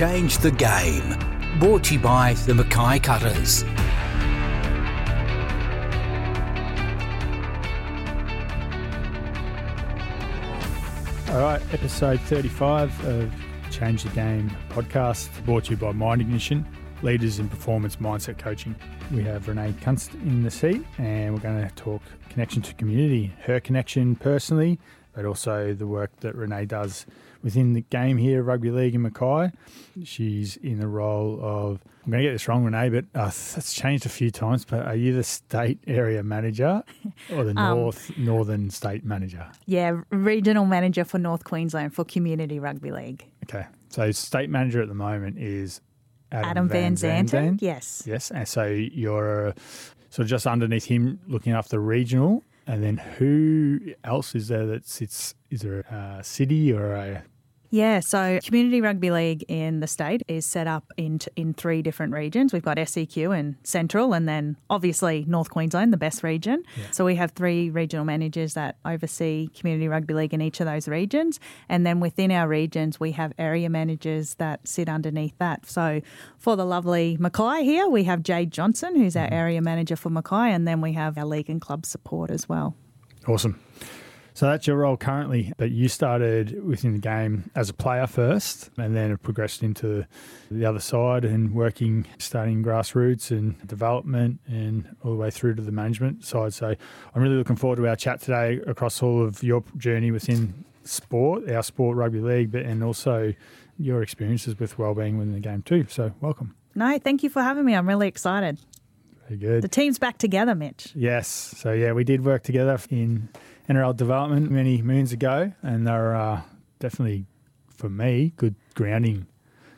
Change the Game. Brought to you by the Mackay Cutters. All right, episode 35 of Change the Game podcast, brought to you by Mind Ignition, leaders in performance mindset coaching. We have Renae Kunst in the seat, and we're going to talk connection to community, her connection personally, but also the work that Renae does within the game here, rugby league in Mackay. She's in the role of, I'm going to get this wrong, Renae, but uh, that's changed a few times. But are you the state area manager or the Um, North Northern State manager? Yeah, regional manager for North Queensland for Community Rugby League. Okay, so state manager at the moment is Adam, Adam Van Zanten. Yes. Yes, and so you're uh, sort of just underneath him, looking after regional, and then who else is there that sits? Is there a city or a Yeah, so Community Rugby League in the state is set up in in three different regions. We've got SEQ and Central, and then obviously North Queensland, the best region. So we have three regional managers that oversee Community Rugby League in each of those regions, and then within our regions we have area managers that sit underneath that. So for the lovely Mackay here, we have Jade Johnson, who's our mm-hmm. area manager for Mackay, and then we have our league and club support as well. Awesome. So that's your role currently, but you started within the game as a player first and then have progressed into the other side and working, starting grassroots and development and all the way through to the management side. So I'm really looking forward to our chat today across all of your journey within sport, our sport rugby league, but and also your experiences with wellbeing within the game too. So welcome. No, thank you for having me. I'm really excited. Very good. The team's back together, Mitch. Yes. So yeah, we did work together in NRL development many moons ago, and they're uh, definitely for me good grounding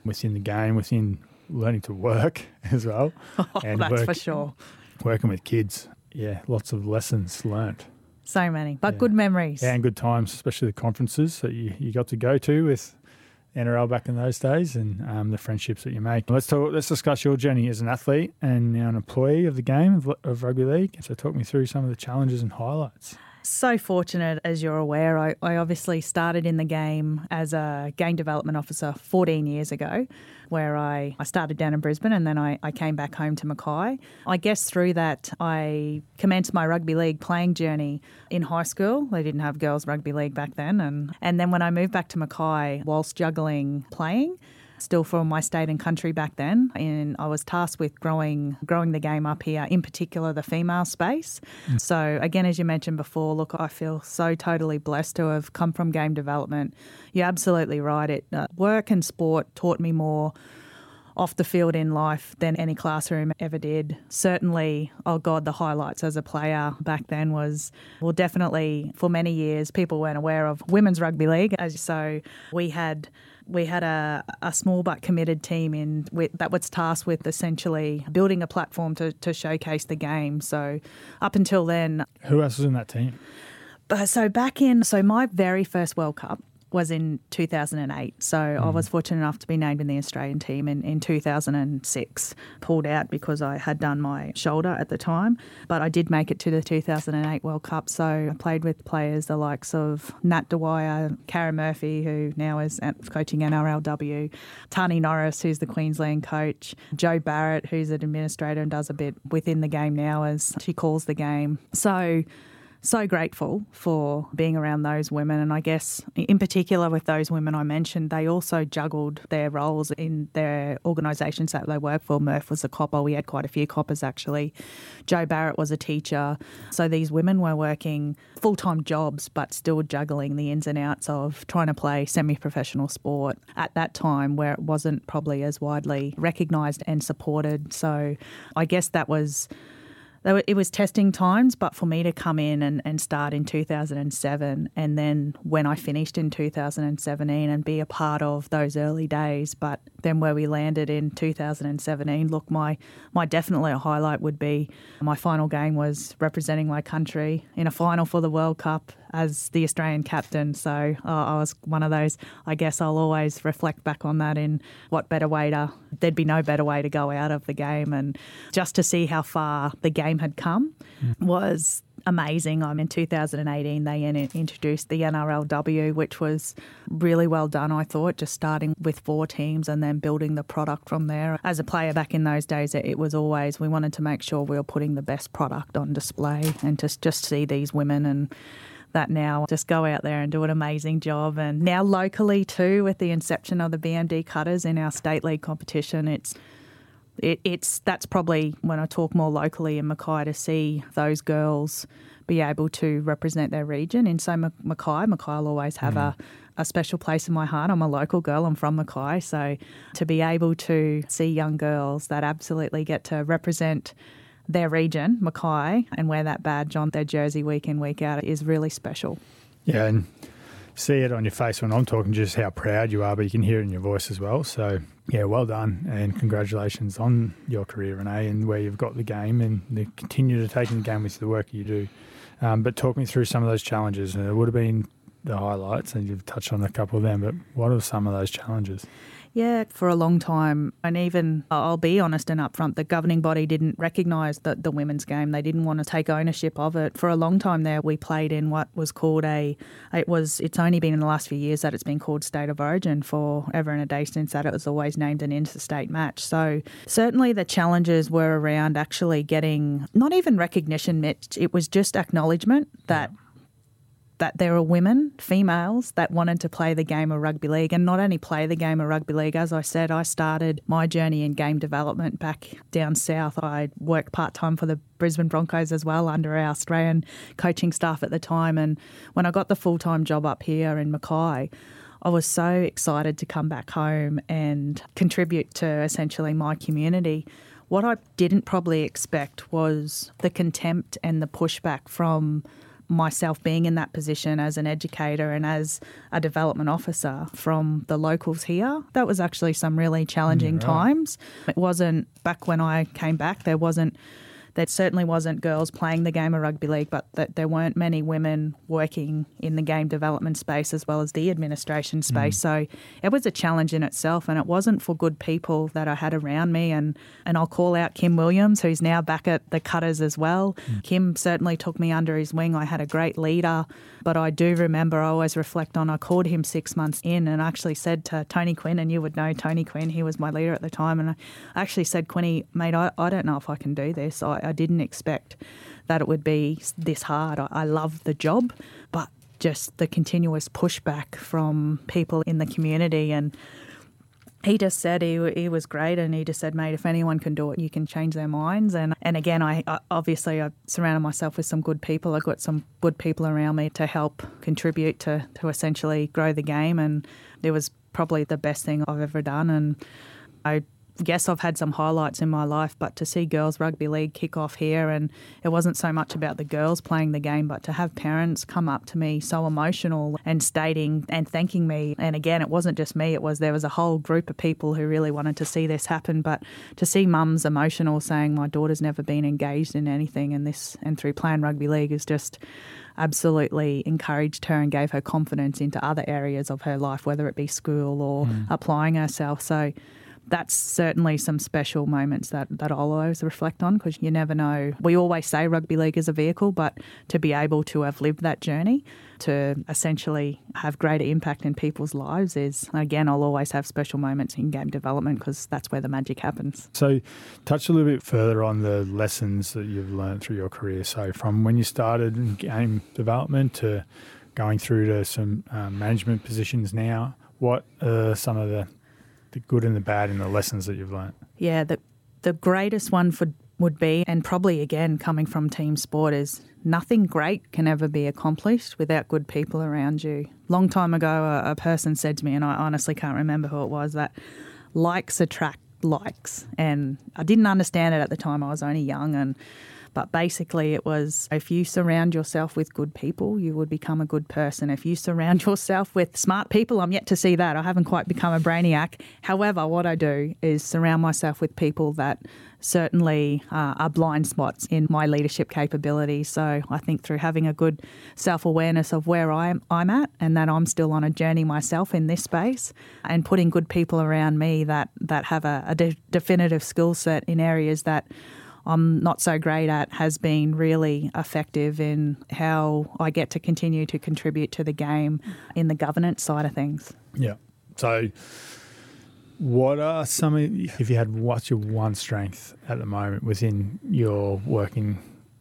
within the game, within learning to work as well, and That's work- for sure. working with kids. Yeah, lots of lessons learnt. So many, but Yeah. good memories. Yeah, and good times, especially the conferences that you, you got to go to with NRL back in those days, and um, the friendships that you make. Let's talk. Let's discuss your journey as an athlete and now an employee of the game of, of rugby league. So, talk me through some of the challenges and highlights. So fortunate, as you're aware, I, I obviously started in the game as a game development officer 14 years ago, where I, I started down in Brisbane and then I, I came back home to Mackay. I guess through that, I commenced my rugby league playing journey in high school. They didn't have girls' rugby league back then. And, and then when I moved back to Mackay, whilst juggling playing, still from my state and country back then. And I was tasked with growing growing the game up here in particular the female space. So again as you mentioned before look I feel so totally blessed to have come from game development. You're absolutely right. It uh, work and sport taught me more off the field in life than any classroom ever did. Certainly, oh God, the highlights as a player back then was, well, definitely for many years, people weren't aware of women's rugby league. As so, we had we had a, a small but committed team in with, that was tasked with essentially building a platform to, to showcase the game. So, up until then, Who else was in that team? but so back in so my very first World Cup was in 2008. So I mm. was fortunate enough to be named in the Australian team in, in 2006. Pulled out because I had done my shoulder at the time, but I did make it to the 2008 World Cup. So I played with players the likes of Nat Dwyer, Karen Murphy, who now is coaching NRLW, Tahnee Norris, who's the Queensland coach, Joe Barrett, who's an administrator and does a bit within the game now as she calls the game. So so grateful for being around those women. And I guess, in particular, with those women I mentioned, they also juggled their roles in their organisations that they work for. Murph was a copper. We had quite a few coppers, actually. Joe Barrett was a teacher. So these women were working full time jobs, but still juggling the ins and outs of trying to play semi professional sport at that time where it wasn't probably as widely recognised and supported. So I guess that was it was testing times, but for me to come in and, and start in 2007, and then when I finished in 2017 and be a part of those early days, but then where we landed in 2017, look, my, my definitely a highlight would be my final game was representing my country in a final for the World Cup as the Australian captain. So uh, I was one of those, I guess I'll always reflect back on that in what better way to, there'd be no better way to go out of the game. And just to see how far the game had come was amazing. I'm in 2018, they introduced the NRLW, which was really well done, I thought, just starting with four teams and then building the product from there. As a player back in those days, it was always we wanted to make sure we were putting the best product on display and just, just see these women and that now just go out there and do an amazing job. And now locally too, with the inception of the BMD cutters in our state league competition, it's it, it's that's probably when I talk more locally in Mackay to see those girls be able to represent their region. And so Mackay, Mackay will always have mm. a, a special place in my heart. I'm a local girl. I'm from Mackay, so to be able to see young girls that absolutely get to represent their region, Mackay, and wear that badge on their jersey week in, week out is really special. Yeah, and see it on your face when I'm talking just how proud you are, but you can hear it in your voice as well. So, yeah, well done and congratulations on your career, Renae, and where you've got the game and the continue to take in the game with the work you do. Um, but talk me through some of those challenges. And it would have been the highlights, and you've touched on a couple of them, but what are some of those challenges? Yeah, for a long time. And even, I'll be honest and upfront, the governing body didn't recognise the, the women's game. They didn't want to take ownership of it. For a long time there, we played in what was called a, it was, it's only been in the last few years that it's been called State of Origin for ever and a day since that it was always named an interstate match. So certainly the challenges were around actually getting not even recognition, Mitch, it was just acknowledgement that. Yeah that there are women, females, that wanted to play the game of rugby league and not only play the game of rugby league. As I said, I started my journey in game development back down south. I worked part time for the Brisbane Broncos as well under our Australian coaching staff at the time. And when I got the full time job up here in Mackay, I was so excited to come back home and contribute to essentially my community. What I didn't probably expect was the contempt and the pushback from myself being in that position as an educator and as a development officer from the locals here. That was actually some really challenging mm, yeah. times. It wasn't back when I came back, there wasn't there certainly wasn't girls playing the game of rugby league, but that there weren't many women working in the game development space as well as the administration mm. space. Mm. So it was a challenge in itself, and it wasn't for good people that I had around me. And and I'll call out Kim Williams, who's now back at the Cutters as well. Mm. Kim certainly took me under his wing. I had a great leader, but I do remember I always reflect on. I called him six months in and actually said to Tony Quinn, and you would know Tony Quinn, he was my leader at the time, and I actually said, Quinny, mate, I, I don't know if I can do this. I, I didn't expect that it would be this hard. I, I love the job, but just the continuous pushback from people in the community. And he just said he, he was great and he just said mate if anyone can do it you can change their minds. And and again I, I obviously I surrounded myself with some good people. I got some good people around me to help contribute to to essentially grow the game and it was probably the best thing I've ever done. And I Yes, I've had some highlights in my life, but to see girls rugby league kick off here, and it wasn't so much about the girls playing the game, but to have parents come up to me so emotional and stating and thanking me. And again, it wasn't just me; it was there was a whole group of people who really wanted to see this happen. But to see mums emotional, saying my daughter's never been engaged in anything, and this and through playing rugby league is just absolutely encouraged her and gave her confidence into other areas of her life, whether it be school or mm. applying herself. So that's certainly some special moments that, that I'll always reflect on because you never know. We always say rugby league is a vehicle, but to be able to have lived that journey, to essentially have greater impact in people's lives is, again, I'll always have special moments in game development because that's where the magic happens. So, touch a little bit further on the lessons that you've learned through your career. So, from when you started in game development to going through to some um, management positions now, what are some of the the good and the bad and the lessons that you've learned? Yeah, the the greatest one for would be, and probably again coming from team sport, is nothing great can ever be accomplished without good people around you. Long time ago, a, a person said to me, and I honestly can't remember who it was, that likes attract likes, and I didn't understand it at the time. I was only young and but basically, it was if you surround yourself with good people, you would become a good person. If you surround yourself with smart people, I'm yet to see that. I haven't quite become a brainiac. However, what I do is surround myself with people that certainly uh, are blind spots in my leadership capability. So I think through having a good self awareness of where I'm, I'm at and that I'm still on a journey myself in this space and putting good people around me that, that have a, a de- definitive skill set in areas that I'm not so great at has been really effective in how I get to continue to contribute to the game in the governance side of things. Yeah. So, what are some of, if you had, what's your one strength at the moment within your working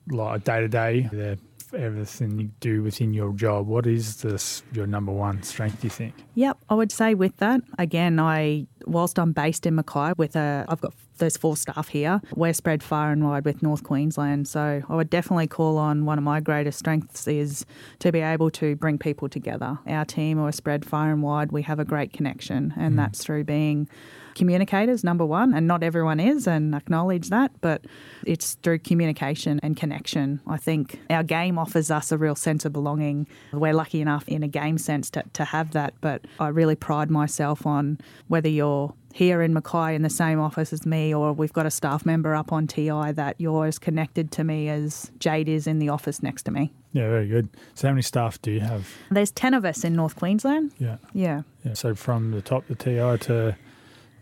like day to day, everything you do within your job? What is this your number one strength? Do you think? Yep, I would say with that again, I whilst I'm based in Mackay with a, I've got those four staff here. We're spread far and wide with North Queensland, so I would definitely call on one of my greatest strengths is to be able to bring people together. Our team are spread far and wide. We have a great connection, and mm. that's through being communicators, number one, and not everyone is, and acknowledge that, but it's through communication and connection. I think our game offers us a real sense of belonging. We're lucky enough in a game sense to, to have that, but I really pride myself on whether you're here in Mackay in the same office as me, or we've got a staff member up on TI that you're as connected to me as Jade is in the office next to me. Yeah, very good. So, how many staff do you have? There's 10 of us in North Queensland. Yeah. Yeah. Yeah. So, from the top, the TI to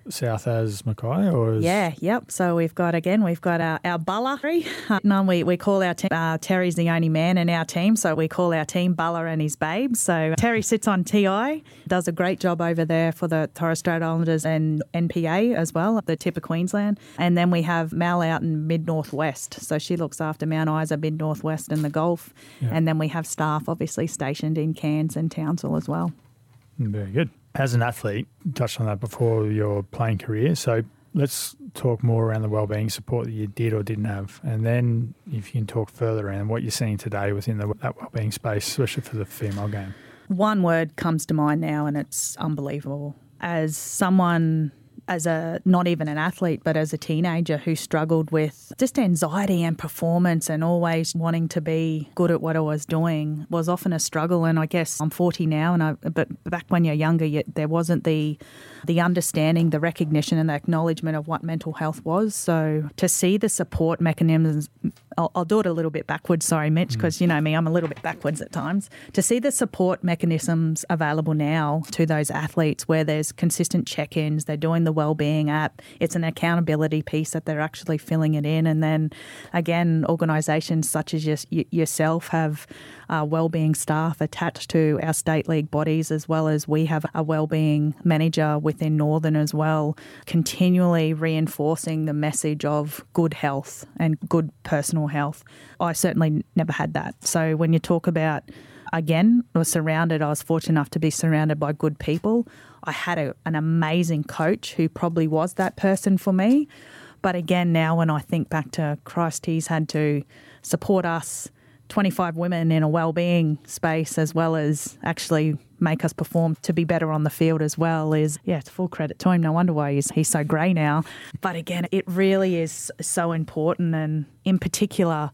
south as Mackay, or is... yeah, yep. So we've got again, we've got our our Buller. Uh, we we call our team. Uh, Terry's the only man in our team, so we call our team Buller and his babe. So Terry sits on TI, does a great job over there for the Torres Strait Islanders and NPA as well, the tip of Queensland. And then we have Mal out in mid northwest, so she looks after Mount Isa, mid northwest, and the Gulf. Yeah. And then we have staff obviously stationed in Cairns and Townsville as well. Very good as an athlete, touched on that before your playing career. So let's talk more around the wellbeing support that you did or didn't have, and then if you can talk further around what you're seeing today within the, that wellbeing space, especially for the female game. One word comes to mind now, and it's unbelievable. As someone as a not even an athlete, but as a teenager who struggled with just anxiety and performance and always wanting to be good at what I was doing was often a struggle. And I guess I'm 40 now, and I, but back when you're younger, you, there wasn't the the understanding, the recognition, and the acknowledgement of what mental health was. So to see the support mechanisms, I'll, I'll do it a little bit backwards. Sorry, Mitch, because mm. you know me, I'm a little bit backwards at times. To see the support mechanisms available now to those athletes, where there's consistent check-ins, they're doing the well-being app. It's an accountability piece that they're actually filling it in, and then again, organisations such as y- yourself have uh, wellbeing staff attached to our state league bodies, as well as we have a wellbeing manager within Northern as well, continually reinforcing the message of good health and good personal health. I certainly never had that. So when you talk about again, I was surrounded, I was fortunate enough to be surrounded by good people. I had a, an amazing coach who probably was that person for me. But again, now when I think back to Christ, he's had to support us 25 women in a well-being space as well as actually make us perform to be better on the field as well is yeah it's full credit to him no wonder why he's, he's so grey now but again it really is so important and in particular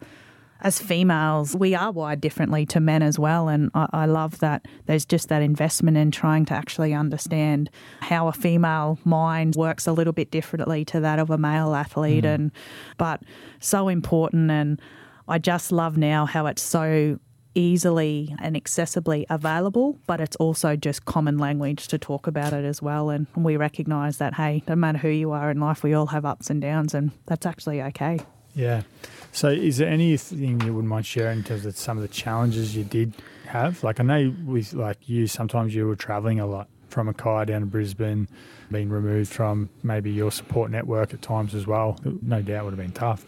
as females, we are wired differently to men as well. And I, I, love that there's just that investment in trying to actually understand how a female mind works a little bit differently to that of a male athlete. Mm. And but so important. And I just love now how it's so easily and accessibly available, but it's also just common language to talk about it as well. And we recognise that, hey, no matter who you are in life, we all have ups and downs, and that's actually okay. Yeah. So, is there anything you wouldn't mind sharing in terms of some of the challenges you did have? Like, I know with like you, sometimes you were travelling a lot from Mackay down to Brisbane, being removed from maybe your support network at times as well. No doubt would have been tough.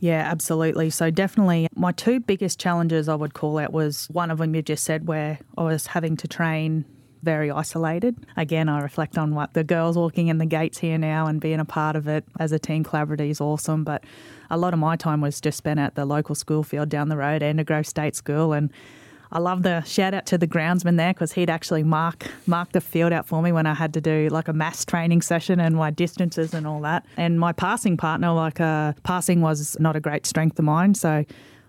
Yeah, absolutely. So definitely my two biggest challenges I would call out was one of them you just said where I was having to train very isolated. Again, I reflect on what the girls walking in the gates here now and being a part of it as a team collaborative is awesome. But a lot of my time was just spent at the local school field down the road, Grove State School, and I love the shout out to the groundsman there because he'd actually mark mark the field out for me when I had to do like a mass training session and my distances and all that. And my passing partner, like uh, passing was not a great strength of mine, so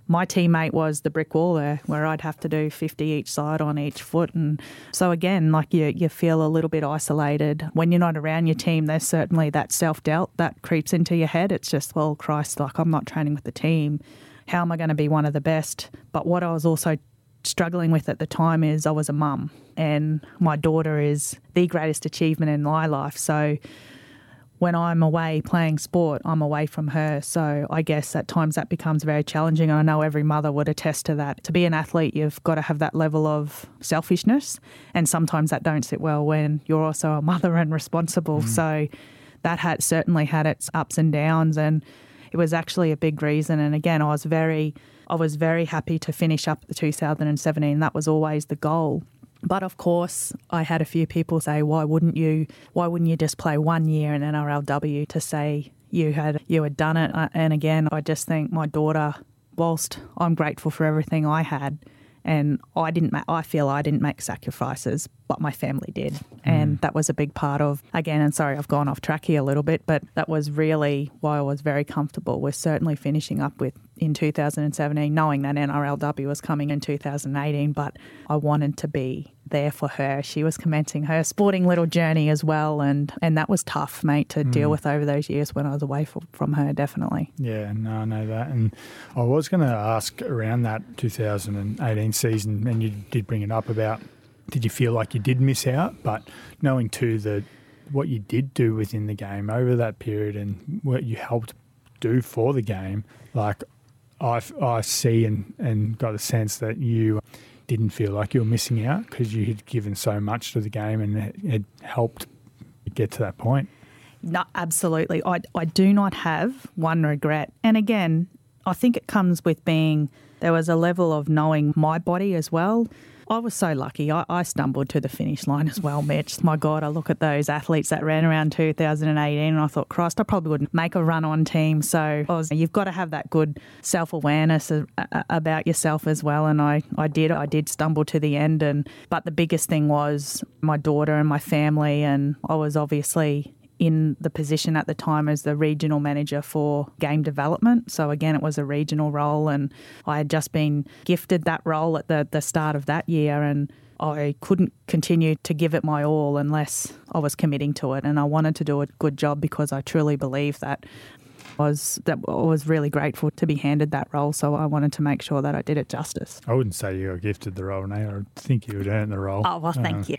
my teammate was the brick wall there where I'd have to do 50 each side on each foot. And so, again, like you, you feel a little bit isolated. When you're not around your team, there's certainly that self doubt that creeps into your head. It's just, well, Christ, like I'm not training with the team. How am I going to be one of the best? But what I was also struggling with at the time is I was a mum and my daughter is the greatest achievement in my life. So when I'm away playing sport, I'm away from her. So I guess at times that becomes very challenging. And I know every mother would attest to that. To be an athlete, you've got to have that level of selfishness. And sometimes that don't sit well when you're also a mother and responsible. Mm. So that had certainly had its ups and downs. And it was actually a big reason. And again, I was very, I was very happy to finish up the 2017. That was always the goal. But of course, I had a few people say, "Why wouldn't you? Why wouldn't you just play one year in NRLW to say you had you had done it?" Uh, and again, I just think my daughter, whilst I'm grateful for everything I had, and I didn't. Ma- I feel I didn't make sacrifices, but my family did, mm. and that was a big part of. Again, and sorry, I've gone off track here a little bit, but that was really why I was very comfortable with certainly finishing up with in 2017, knowing that NRLW was coming in 2018, but I wanted to be there for her. She was commencing her sporting little journey as well, and and that was tough, mate, to mm. deal with over those years when I was away from, from her. Definitely. Yeah, no, I know that, and I was going to ask around that 2018 season, and you did bring it up about did you feel like you did miss out, but knowing too that what you did do within the game over that period and what you helped do for the game, like I, I see and, and got the sense that you didn't feel like you were missing out because you had given so much to the game and it, it helped get to that point. No, absolutely. I, I do not have one regret. And again, I think it comes with being, there was a level of knowing my body as well. I was so lucky. I, I, stumbled to the finish line as well, Mitch. My God, I look at those athletes that ran around 2018 and I thought, Christ, I probably wouldn't make a run on team. So was, you've got to have that good self awareness about yourself as well. And I, I did. I did stumble to the end. And But the biggest thing was my daughter and my family. And I was obviously in the position at the time as the regional manager for game development. So again, it was a regional role, and I had just been gifted that role at the, the start of that year, and I couldn't continue to give it my all unless I was committing to it. And I wanted to do a good job because I truly believe that was that I was really grateful to be handed that role. So I wanted to make sure that I did it justice. I wouldn't say you were gifted the role, Now I think you would earn the role. Oh well, thank uh, you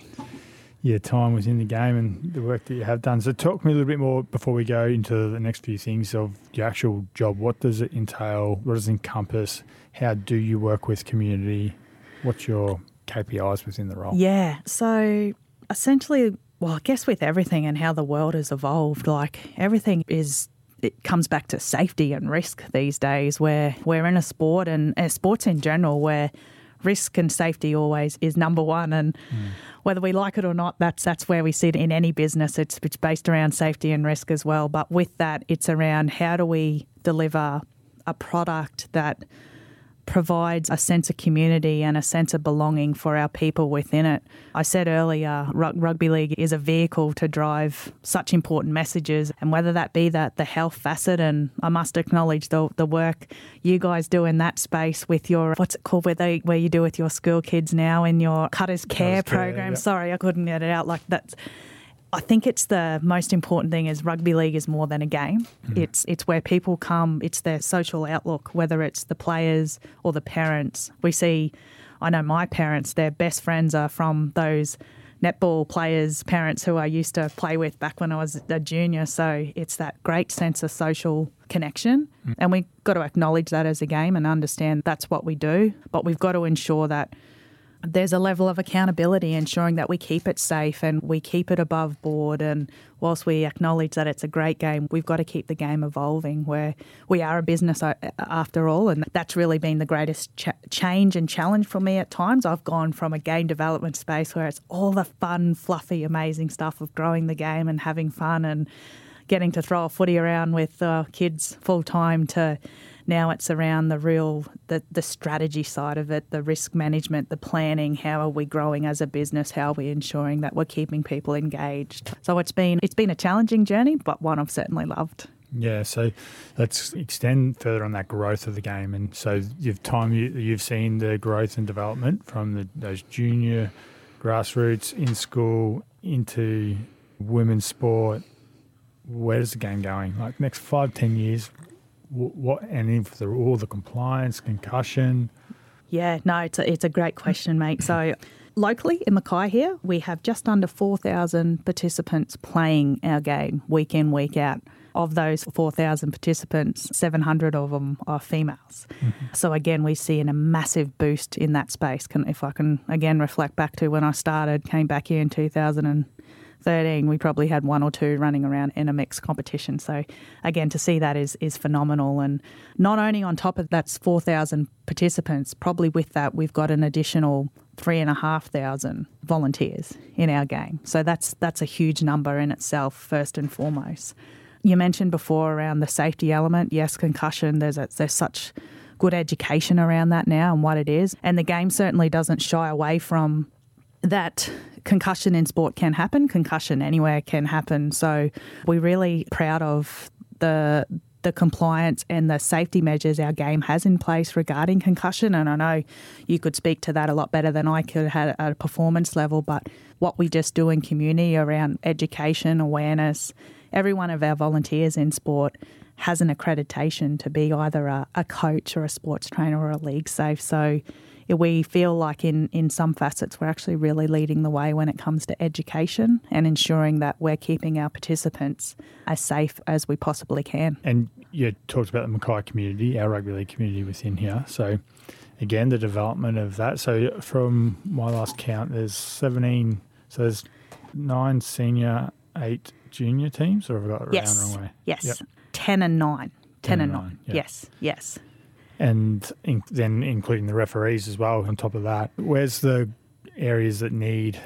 your time within the game and the work that you have done. So, talk me a little bit more before we go into the next few things of your actual job. What does it entail? What does it encompass? How do you work with community? What's your KPIs within the role? Yeah. So, essentially, well, I guess with everything and how the world has evolved, like everything is it comes back to safety and risk these days where we're in a sport and uh, sports in general where risk and safety always is number one. And mm. whether we like it or not, that's that's where we sit in any business. It's it's based around safety and risk as well. But with that, it's around how do we deliver a product that provides a sense of community and a sense of belonging for our people within it. I said earlier, rugby league is a vehicle to drive such important messages, and whether that be that the health facet, and I must acknowledge the the work you guys do in that space with your what's it called where they where you do with your school kids now in your cutters care Cutters program. Care, yep. Sorry, I couldn't get it out like that I think it's the most important thing is rugby league is more than a game. Mm. It's it's where people come, it's their social outlook, whether it's the players or the parents. We see I know my parents, their best friends are from those netball players' parents who I used to play with back when I was a junior. So it's that great sense of social connection. Mm. And we've got to acknowledge that as a game and understand that's what we do. But we've got to ensure that there's a level of accountability ensuring that we keep it safe and we keep it above board. And whilst we acknowledge that it's a great game, we've got to keep the game evolving where we are a business after all. And that's really been the greatest ch- change and challenge for me at times. I've gone from a game development space where it's all the fun, fluffy, amazing stuff of growing the game and having fun and getting to throw a footy around with uh, kids full time to now it's around the real the, the strategy side of it, the risk management, the planning, how are we growing as a business, how are we ensuring that we're keeping people engaged. So it's been it's been a challenging journey, but one I've certainly loved. Yeah, so let's extend further on that growth of the game, and so you've time you, you've seen the growth and development from the, those junior grassroots in school into women's sport. Where's the game going? Like next five, ten years, what and if all the compliance, concussion. Yeah, no, it's a, it's a great question, mate. So Locally in Mackay here, we have just under 4,000 participants playing our game week in, week out. Of those 4,000 participants, 700 of them are females. Mm-hmm. So, again, we see in a massive boost in that space. Can, if I can again reflect back to when I started, came back here in 2013, we probably had one or two running around in a mixed competition. So, again, to see that is, is phenomenal. And not only on top of that's 4,000 participants, probably with that, we've got an additional three and a half thousand volunteers in our game. So that's that's a huge number in itself, first and foremost. You mentioned before around the safety element. Yes, concussion. There's a, there's such good education around that now and what it is, and the game certainly doesn't shy away from that. Concussion in sport can happen. Concussion anywhere can happen. So we're really proud of the the compliance and the safety measures our game has in place regarding concussion. And I know you could speak to that a lot better than I could at a performance level, but what we just do in community around education, awareness, every one of our volunteers in sport has an accreditation to be either a, a coach or a sports trainer or a league safe. So we feel like in, in some facets we're actually really leading the way when it comes to education and ensuring that we're keeping our participants as safe as we possibly can. And you talked about the Mackay community, our rugby league community within here. So again, the development of that. So from my last count, there's 17, so there's nine senior, eight junior teams, or have I got it yes. the wrong way? Yes. Yep. 10 and 9. 10, 10 and 9. 9. Yep. Yes, yes. And in, then including the referees as well on top of that. Where's the areas that need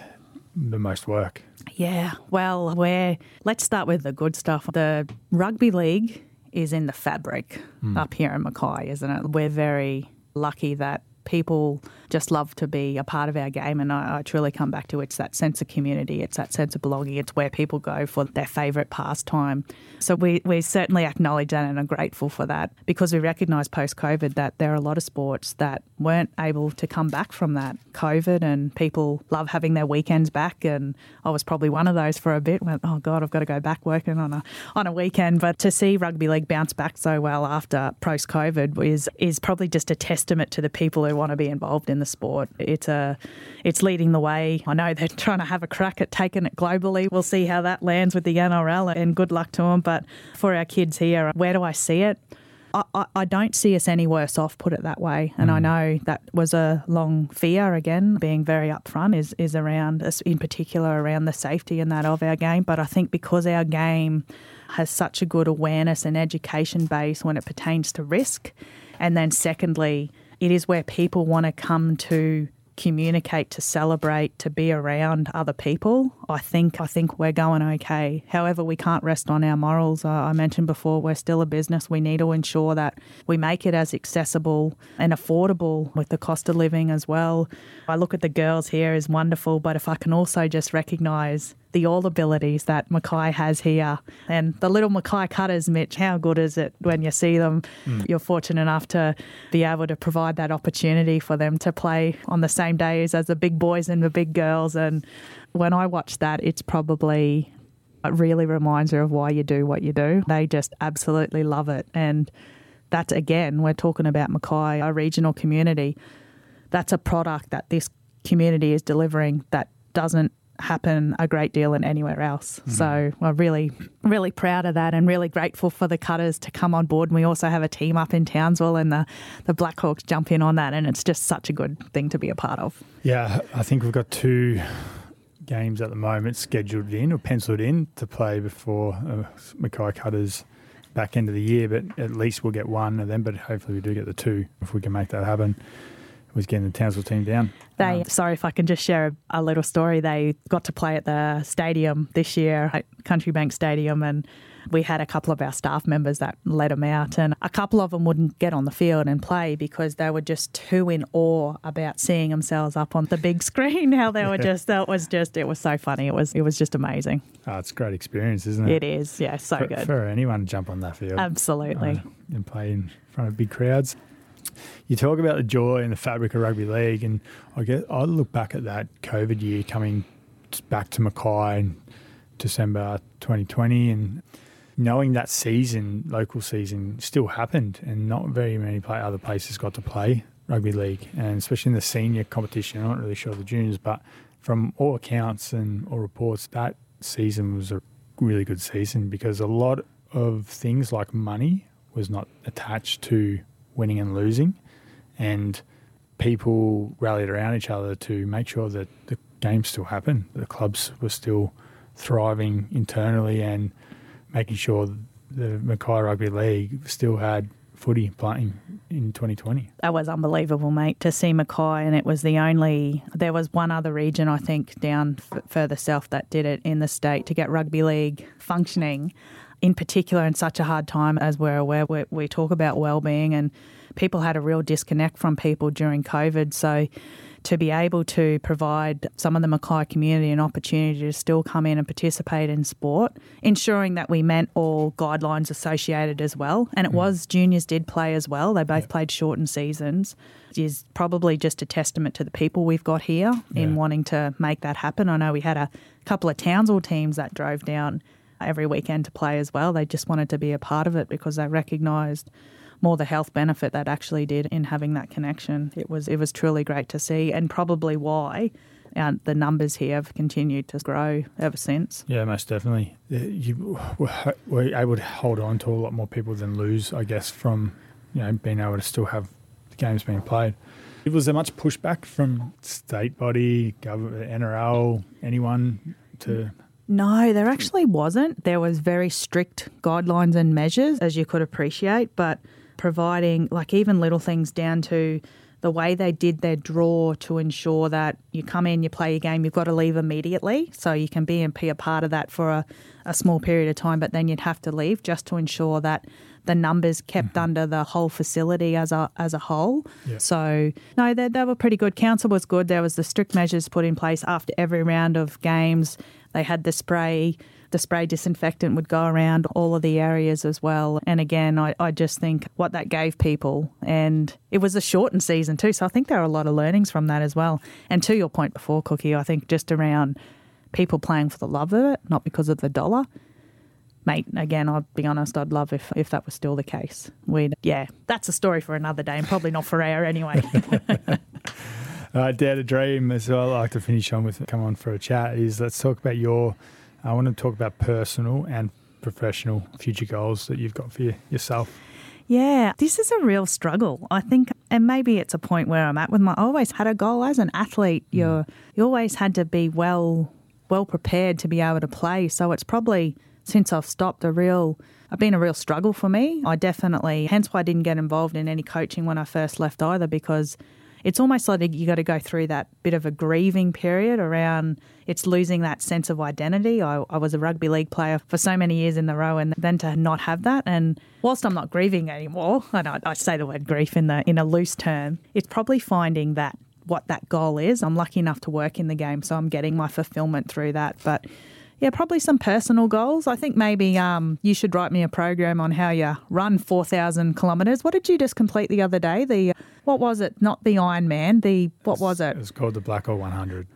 the most work? Yeah, well, we're, let's start with the good stuff. The rugby league is in the fabric mm. up here in Mackay, isn't it? We're very lucky that people just love to be a part of our game. And I, I, truly come back to it's that sense of community, it's that sense of belonging, it's where people go for their favourite pastime. So we, we certainly acknowledge that and are grateful for that because we recognise post COVID that there are a lot of sports that weren't able to come back from that COVID and people love having their weekends back. And I was probably one of those for a bit. Went, oh God, I've got to go back working on a on a weekend. But to see rugby league bounce back so well after post COVID is is probably just a testament to the people who want to be involved in the sport. It's a, it's leading the way. I know they're trying to have a crack at taking it globally. We'll see how that lands with the NRL, and good luck to them. But for our kids here, where do I see it? I, I, don't see us any worse off, put it that way. And mm. I know that was a long fear, again, being very upfront, is, is around, us in particular, around the safety and that of our game. But I think because our game has such a good awareness and education base when it pertains to risk, and then secondly, it is where people want to come to communicate, to celebrate, to be around other people, I think I think we're going okay. However, we can't rest on our morals. I mentioned before we're still a business. We need to ensure that we make it as accessible and affordable with the cost of living as well. I look at the girls here is wonderful, but if I can also just recognise the all abilities that Mackay has here. And the little Mackay cutters, Mitch, how good is it when you see them? Mm. You're fortunate enough to be able to provide that opportunity for them to play on the same days as the big boys and the big girls. And when I watch that, it's probably it really reminds her of why you do what you do. They just absolutely love it. And that's again, we're talking about Mackay, a regional community. That's a product that this community is delivering that doesn't happen a great deal in anywhere else. Mm-hmm. So we're really, really proud of that and really grateful for the cutters to come on board. And we also have a team up in Townsville and the, the Blackhawks jump in on that. And it's just such a good thing to be a part of. Yeah, I think we've got two games at the moment scheduled in or penciled in to play before uh, Mackay Cutters back end of the year, but at least we'll get one of them. But hopefully we do get the two if we can make that happen was getting the Townsville team down. They, um, sorry if I can just share a, a, little story. They got to play at the stadium this year, at Country Bank Stadium, and we had a couple of our staff members that led them out, and a couple of them wouldn't get on the field and play because they were just too in awe about seeing themselves up on the big screen. How they were just that was just it was so funny. It was it was just amazing. Oh, it's a great experience, isn't it? It is, yeah, so for, good for anyone to jump on that field. Absolutely, uh, and play in front of big crowds you talk about the joy and the fabric of rugby league, and I get I look back at that COVID year coming back to Mackay in December 2020, and knowing that season, local season, still happened, and not very many play, other places got to play rugby league, and especially in the senior competition. I'm not really sure the juniors, but from all accounts and all reports, that season was a really good season because a lot of things like money was not attached to winning and losing, and people rallied around each other to make sure that the games still happened. The clubs were still thriving internally and making sure the Mackay Rugby League still had footy playing in 2020. That was unbelievable, mate, to see Mackay. And it was the only, there was one other region, I think, down f- further south that did it in the state to get rugby league functioning, in particular, in such a hard time as we're aware. We, we talk about well-being and people had a real disconnect from people during COVID. So to be able to provide some of the Mackay community an opportunity to still come in and participate in sport, ensuring that we met all guidelines associated as well. And it mm. was juniors did play as well. They both played shortened seasons. Is probably just a testament to the people we've got here yeah. in wanting to make that happen. I know we had a couple of Townsville teams that drove down every weekend to play as well. They just wanted to be a part of it because they recognised more the health benefit that actually did in having that connection. It was it was truly great to see, and probably why uh, the numbers here have continued to grow ever since. Yeah, most definitely. You were able to hold on to a lot more people than lose, I guess, from you know being able to still have the games being played. Was there much pushback from state body, government, NRL, anyone to no, there actually wasn't. There was very strict guidelines and measures, as you could appreciate, but providing like even little things down to the way they did their draw to ensure that you come in, you play your game, you've got to leave immediately. So you can be and be a part of that for a, a small period of time, but then you'd have to leave just to ensure that the numbers kept mm-hmm. under the whole facility as a as a whole. Yeah. So no, they, they were pretty good. Council was good. There was the strict measures put in place after every round of games. They had the spray the spray disinfectant would go around all of the areas as well. And again, I, I just think what that gave people, and it was a shortened season too. So I think there are a lot of learnings from that as well. And to your point before, Cookie, I think just around people playing for the love of it, not because of the dollar. Mate, again, I'll be honest, I'd love if, if that was still the case. We'd, yeah, that's a story for another day and probably not for air anyway. uh, Dare to Dream as well. I like to finish on with come on for a chat. Is let's talk about your I want to talk about personal and professional future goals that you've got for you, yourself. Yeah, this is a real struggle. I think, and maybe it's a point where I'm at with my. I always had a goal as an athlete. Mm. You you always had to be well well prepared to be able to play. So it's probably since I've stopped a real. I've been a real struggle for me. I definitely, hence why I didn't get involved in any coaching when I first left either, because it's almost like you got to go through that bit of a grieving period around it's losing that sense of identity. I, I, was a rugby league player for so many years in the row, and then to not have that, and whilst I'm not grieving anymore, and I, I say the word grief in the in a loose term, it's probably finding that what that goal is. I'm lucky enough to work in the game, so I'm getting my fulfillment through that, but yeah, probably some personal goals. I think maybe um, you should write me a program on how you run 4,000 kilometres. What did you just complete the other day? The what was it? Not the Iron Man. The what was it? It was called the Black Hole 100.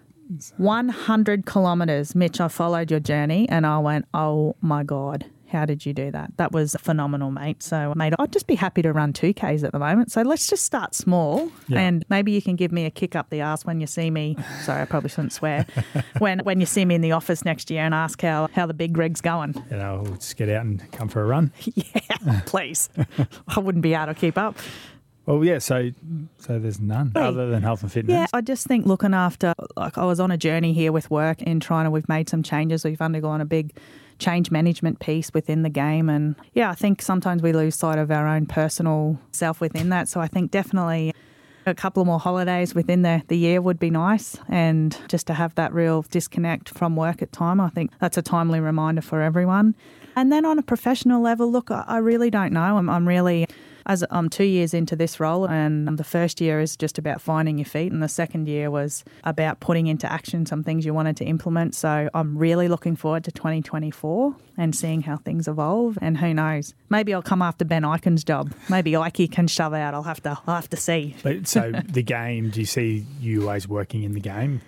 100 kilometres, Mitch. I followed your journey and I went, oh my god, how did you do that? That was phenomenal, mate. So, mate, I'd just be happy to run 2Ks at the moment. So let's just start small yeah. and maybe you can give me a kick up the ass when you see me. Sorry, I probably shouldn't swear. when when you see me in the office next year and ask how, how the big Greg's going. You know, we'll just get out and come for a run. yeah, please. I wouldn't be able to keep up. Well, yeah. So, so there's none other than health and fitness. Yeah, I just think looking after. Like I was on a journey here with work in Toronto. We've made some changes. We've undergone a big change management piece within the game. And yeah, I think sometimes we lose sight of our own personal self within that. So I think definitely a couple more holidays within the, the year would be nice. And just to have that real disconnect from work at time, I think that's a timely reminder for everyone. And then on a professional level, look, I really don't know. I'm, I'm really as I'm two years into this role, and the first year is just about finding your feet, and the second year was about putting into action some things you wanted to implement. So I'm really looking forward to 2024 and seeing how things evolve. And who knows, maybe I'll come after Ben Ikin's job. Maybe Ike can shove out. I'll have to. I'll have to see. But so the game, do you see you always working in the game?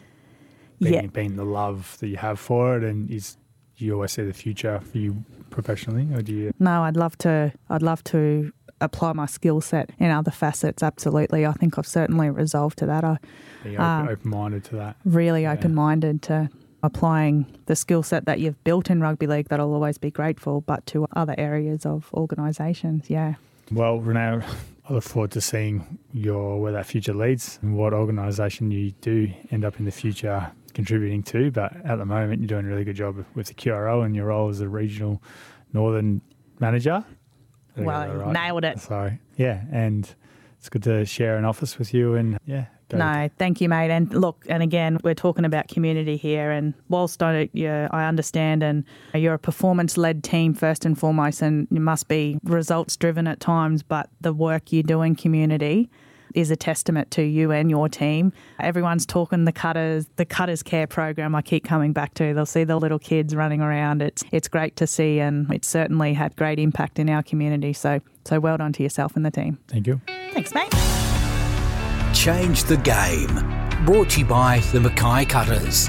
Being, yeah. being the love that you have for it, and is you always see the future for you professionally, or do you? No, I'd love to. I'd love to apply my skill set in other facets. Absolutely, I think I've certainly resolved to that. I Be open, Um, open-minded to that. really open minded to applying the skill set that you've built in rugby league that I'll always be grateful, but to other areas of organisations. Yeah. Well, Renae, I look forward to seeing your where that future leads and what organisation you do end up in the future contributing to. But at the moment, you're doing a really good job with the QRL and your role as a regional northern manager. Well, right? nailed it. So yeah, and it's good to share an office with you and yeah. No, thank you, mate. And look, and again, we're talking about community here. And whilst I, yeah, I understand, and you're a performance-led team first and foremost, and you must be results-driven at times. But the work you do in community is a testament to you and your team. Everyone's talking the cutters, the cutters care program. I keep coming back to. They'll see the little kids running around. It's it's great to see, and it's certainly had great impact in our community. So so well done to yourself and the team. Thank you. Thanks, mate. Change the game. Brought to you by the Mackay Cutters.